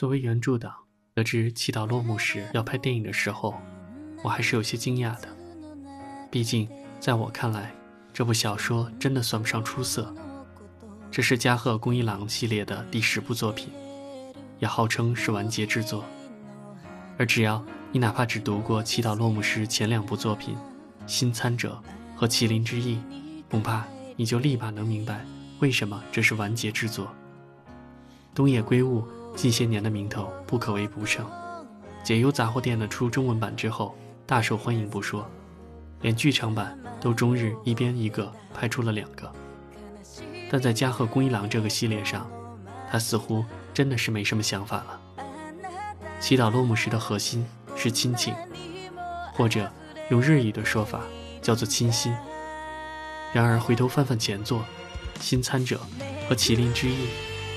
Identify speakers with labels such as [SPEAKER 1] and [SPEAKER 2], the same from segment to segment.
[SPEAKER 1] 作为原著党，得知祈祷落幕时要拍电影的时候，我还是有些惊讶的。毕竟，在我看来，这部小说真的算不上出色。这是加贺恭一郎系列的第十部作品，也号称是完结之作。而只要你哪怕只读过祈祷落幕时前两部作品《新参者》和《麒麟之翼》，恐怕你就立马能明白为什么这是完结之作。东野圭吾近些年的名头不可谓不盛，解忧杂货店的出中文版之后大受欢迎不说，连剧场版都终日一边一个拍出了两个。但在加贺恭一郎这个系列上，他似乎真的是没什么想法了。祈祷落幕时的核心是亲情，或者用日语的说法叫做亲心。然而回头翻翻前作《新参者》和《麒麟之翼》，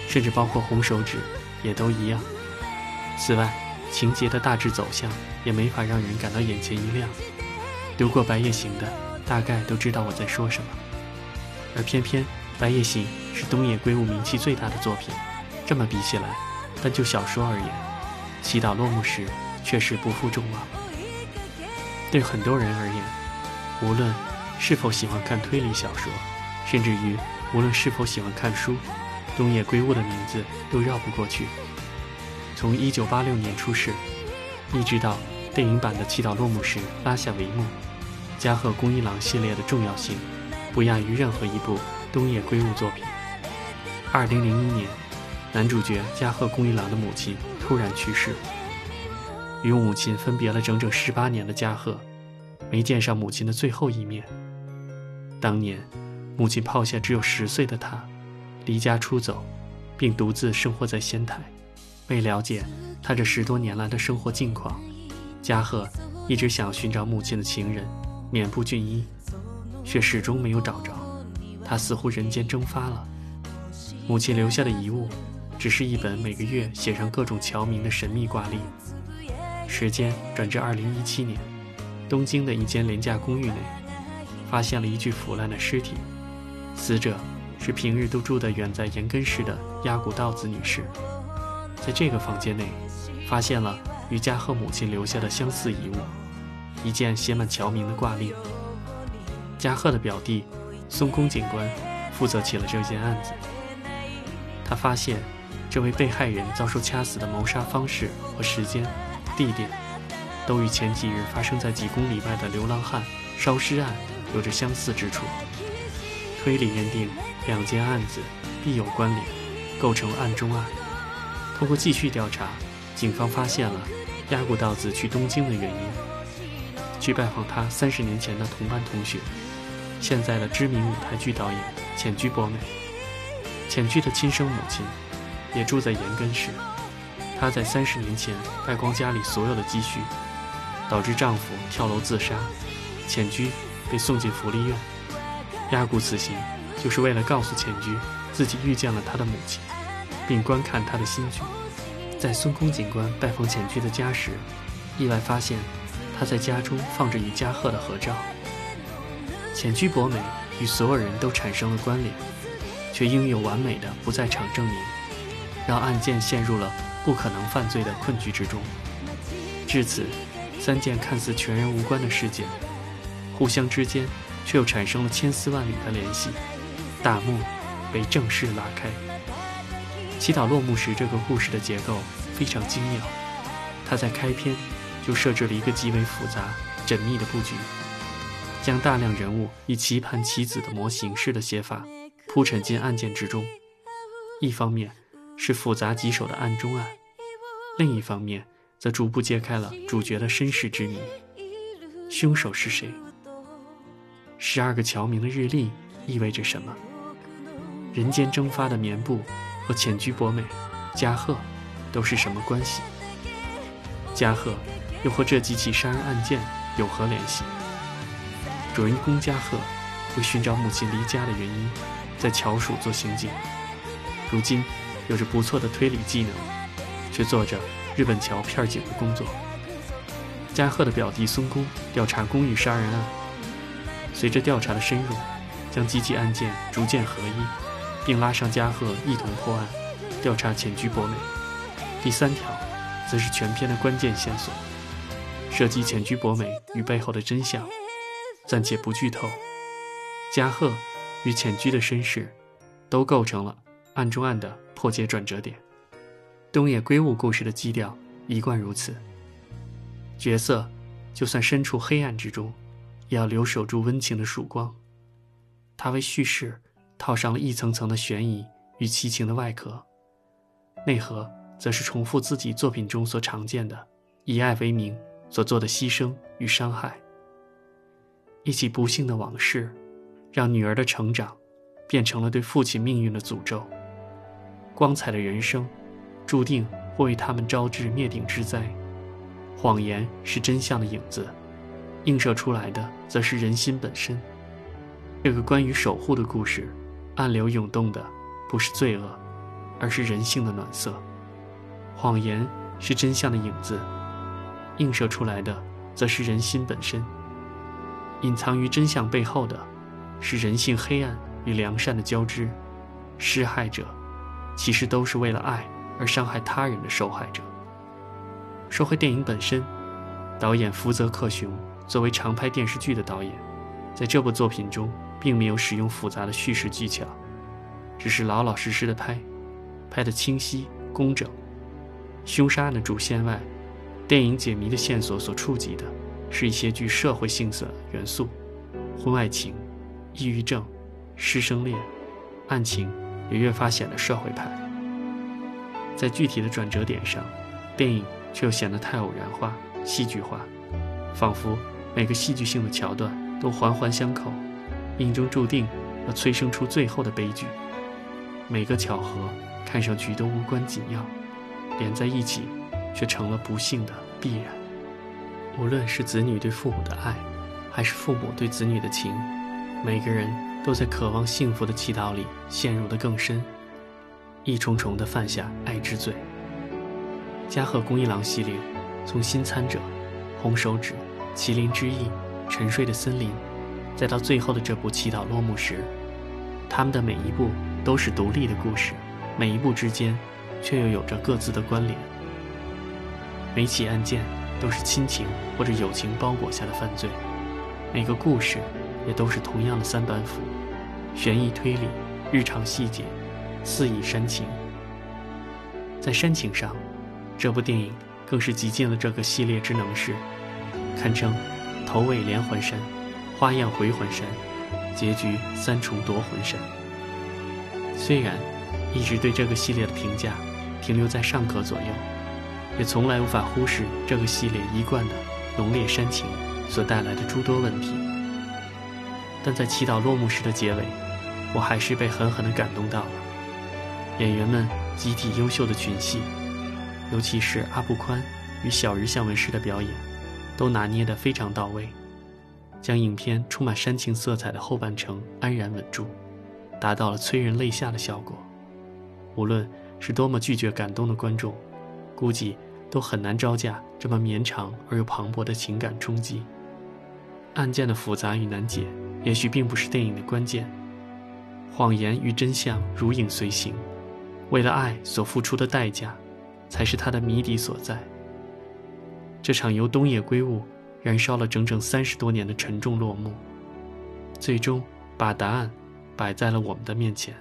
[SPEAKER 1] 甚至包括《红手指》，也都一样。此外，情节的大致走向也没法让人感到眼前一亮。读过《白夜行》的大概都知道我在说什么，而偏偏。《白夜行》是东野圭吾名气最大的作品，这么比起来，但就小说而言，《祈祷落幕时》确实不负众望。对很多人而言，无论是否喜欢看推理小说，甚至于无论是否喜欢看书，东野圭吾的名字都绕不过去。从1986年出世，一直到电影版的《祈祷落幕时》拉下帷幕，加贺恭一郎系列的重要性，不亚于任何一部。东野圭吾作品。二零零一年，男主角加贺恭一郎的母亲突然去世。与母亲分别了整整十八年的加贺，没见上母亲的最后一面。当年，母亲抛下只有十岁的他，离家出走，并独自生活在仙台。为了解他这十多年来的生活境况，加贺一直想寻找母亲的情人免部俊一，却始终没有找着。他似乎人间蒸发了，母亲留下的遗物，只是一本每个月写上各种侨民的神秘挂历。时间转至二零一七年，东京的一间廉价公寓内，发现了一具腐烂的尸体，死者是平日都住得远在岩根市的鸭谷道子女士。在这个房间内，发现了与加贺母亲留下的相似遗物，一件写满侨民的挂历。加贺的表弟。松宫警官负责起了这件案子。他发现，这位被害人遭受掐死的谋杀方式和时间、地点，都与前几日发生在几公里外的流浪汉烧尸案有着相似之处。推理认定，两件案子必有关联，构成案中案。通过继续调查，警方发现了鸭谷道子去东京的原因，去拜访他三十年前的同班同学。现在的知名舞台剧导演浅居博美，浅居的亲生母亲也住在岩根市。她在三十年前败光家里所有的积蓄，导致丈夫跳楼自杀，浅居被送进福利院。压谷此行就是为了告诉浅居自己遇见了他的母亲，并观看他的新居。在孙空警官拜访浅居的家时，意外发现他在家中放着与加贺的合照。浅居博美与所有人都产生了关联，却应有完美的不在场证明，让案件陷入了不可能犯罪的困局之中。至此，三件看似全然无关的事件，互相之间却又产生了千丝万缕的联系，大幕被正式拉开。祈祷落幕时，这个故事的结构非常精妙，它在开篇就设置了一个极为复杂、缜密的布局。将大量人物以棋盘棋子的模型式的写法铺陈进案件之中，一方面是复杂棘手的案中案，另一方面则逐步揭开了主角的身世之谜：凶手是谁？十二个侨民的日历意味着什么？人间蒸发的棉布和浅居博美、加贺都是什么关系？加贺又和这几起杀人案件有何联系？主人公加贺为寻找母亲离家的原因，在桥署做刑警。如今有着不错的推理技能，却做着日本桥片警的工作。加贺的表弟松宫调查公寓杀人案，随着调查的深入，将几起案件逐渐合一，并拉上加贺一同破案，调查浅居博美。第三条，则是全片的关键线索，涉及浅居博美与背后的真相，暂且不剧透。加贺与浅居的身世，都构成了案中案的破解转折点。东野圭吾故事的基调一贯如此，角色就算身处黑暗之中，也要留守住温情的曙光。他为叙事套上了一层层的悬疑与奇情的外壳，内核则是重复自己作品中所常见的以爱为名所做的牺牲与伤害。一起不幸的往事。让女儿的成长变成了对父亲命运的诅咒。光彩的人生，注定会为他们招致灭顶之灾。谎言是真相的影子，映射出来的则是人心本身。这个关于守护的故事，暗流涌动的不是罪恶，而是人性的暖色。谎言是真相的影子，映射出来的则是人心本身。隐藏于真相背后的。是人性黑暗与良善的交织，施害者其实都是为了爱而伤害他人的受害者。说回电影本身，导演福泽克雄作为常拍电视剧的导演，在这部作品中并没有使用复杂的叙事技巧，只是老老实实的拍，拍得清晰工整。凶杀案的主线外，电影解谜的线索所触及的是一些具社会性色元素，婚外情。抑郁症、师生恋、案情也越发显得社会派。在具体的转折点上，电影却又显得太偶然化、戏剧化，仿佛每个戏剧性的桥段都环环相扣，命中注定要催生出最后的悲剧。每个巧合看上去都无关紧要，连在一起却成了不幸的必然。无论是子女对父母的爱，还是父母对子女的情。每个人都在渴望幸福的祈祷里陷入得更深，一重重地犯下爱之罪。加贺恭一郎系列，从新参者、红手指、麒麟之翼、沉睡的森林，再到最后的这部祈祷落幕时，他们的每一步都是独立的故事，每一步之间却又有着各自的关联。每起案件都是亲情或者友情包裹下的犯罪，每个故事。也都是同样的三板斧，悬疑推理、日常细节，肆意煽情。在煽情上，这部电影更是极尽了这个系列之能事，堪称头尾连环山，花样回魂山，结局三重夺魂山。虽然一直对这个系列的评价停留在上可左右，也从来无法忽视这个系列一贯的浓烈煽情所带来的诸多问题。但在祈祷落幕时的结尾，我还是被狠狠地感动到了。演员们集体优秀的群戏，尤其是阿布宽与小日向文世的表演，都拿捏得非常到位，将影片充满煽情色彩的后半程安然稳住，达到了催人泪下的效果。无论是多么拒绝感动的观众，估计都很难招架这么绵长而又磅礴的情感冲击。案件的复杂与难解。也许并不是电影的关键，谎言与真相如影随形，为了爱所付出的代价，才是它的谜底所在。这场由东野圭吾燃烧了整整三十多年的沉重落幕，最终把答案摆在了我们的面前。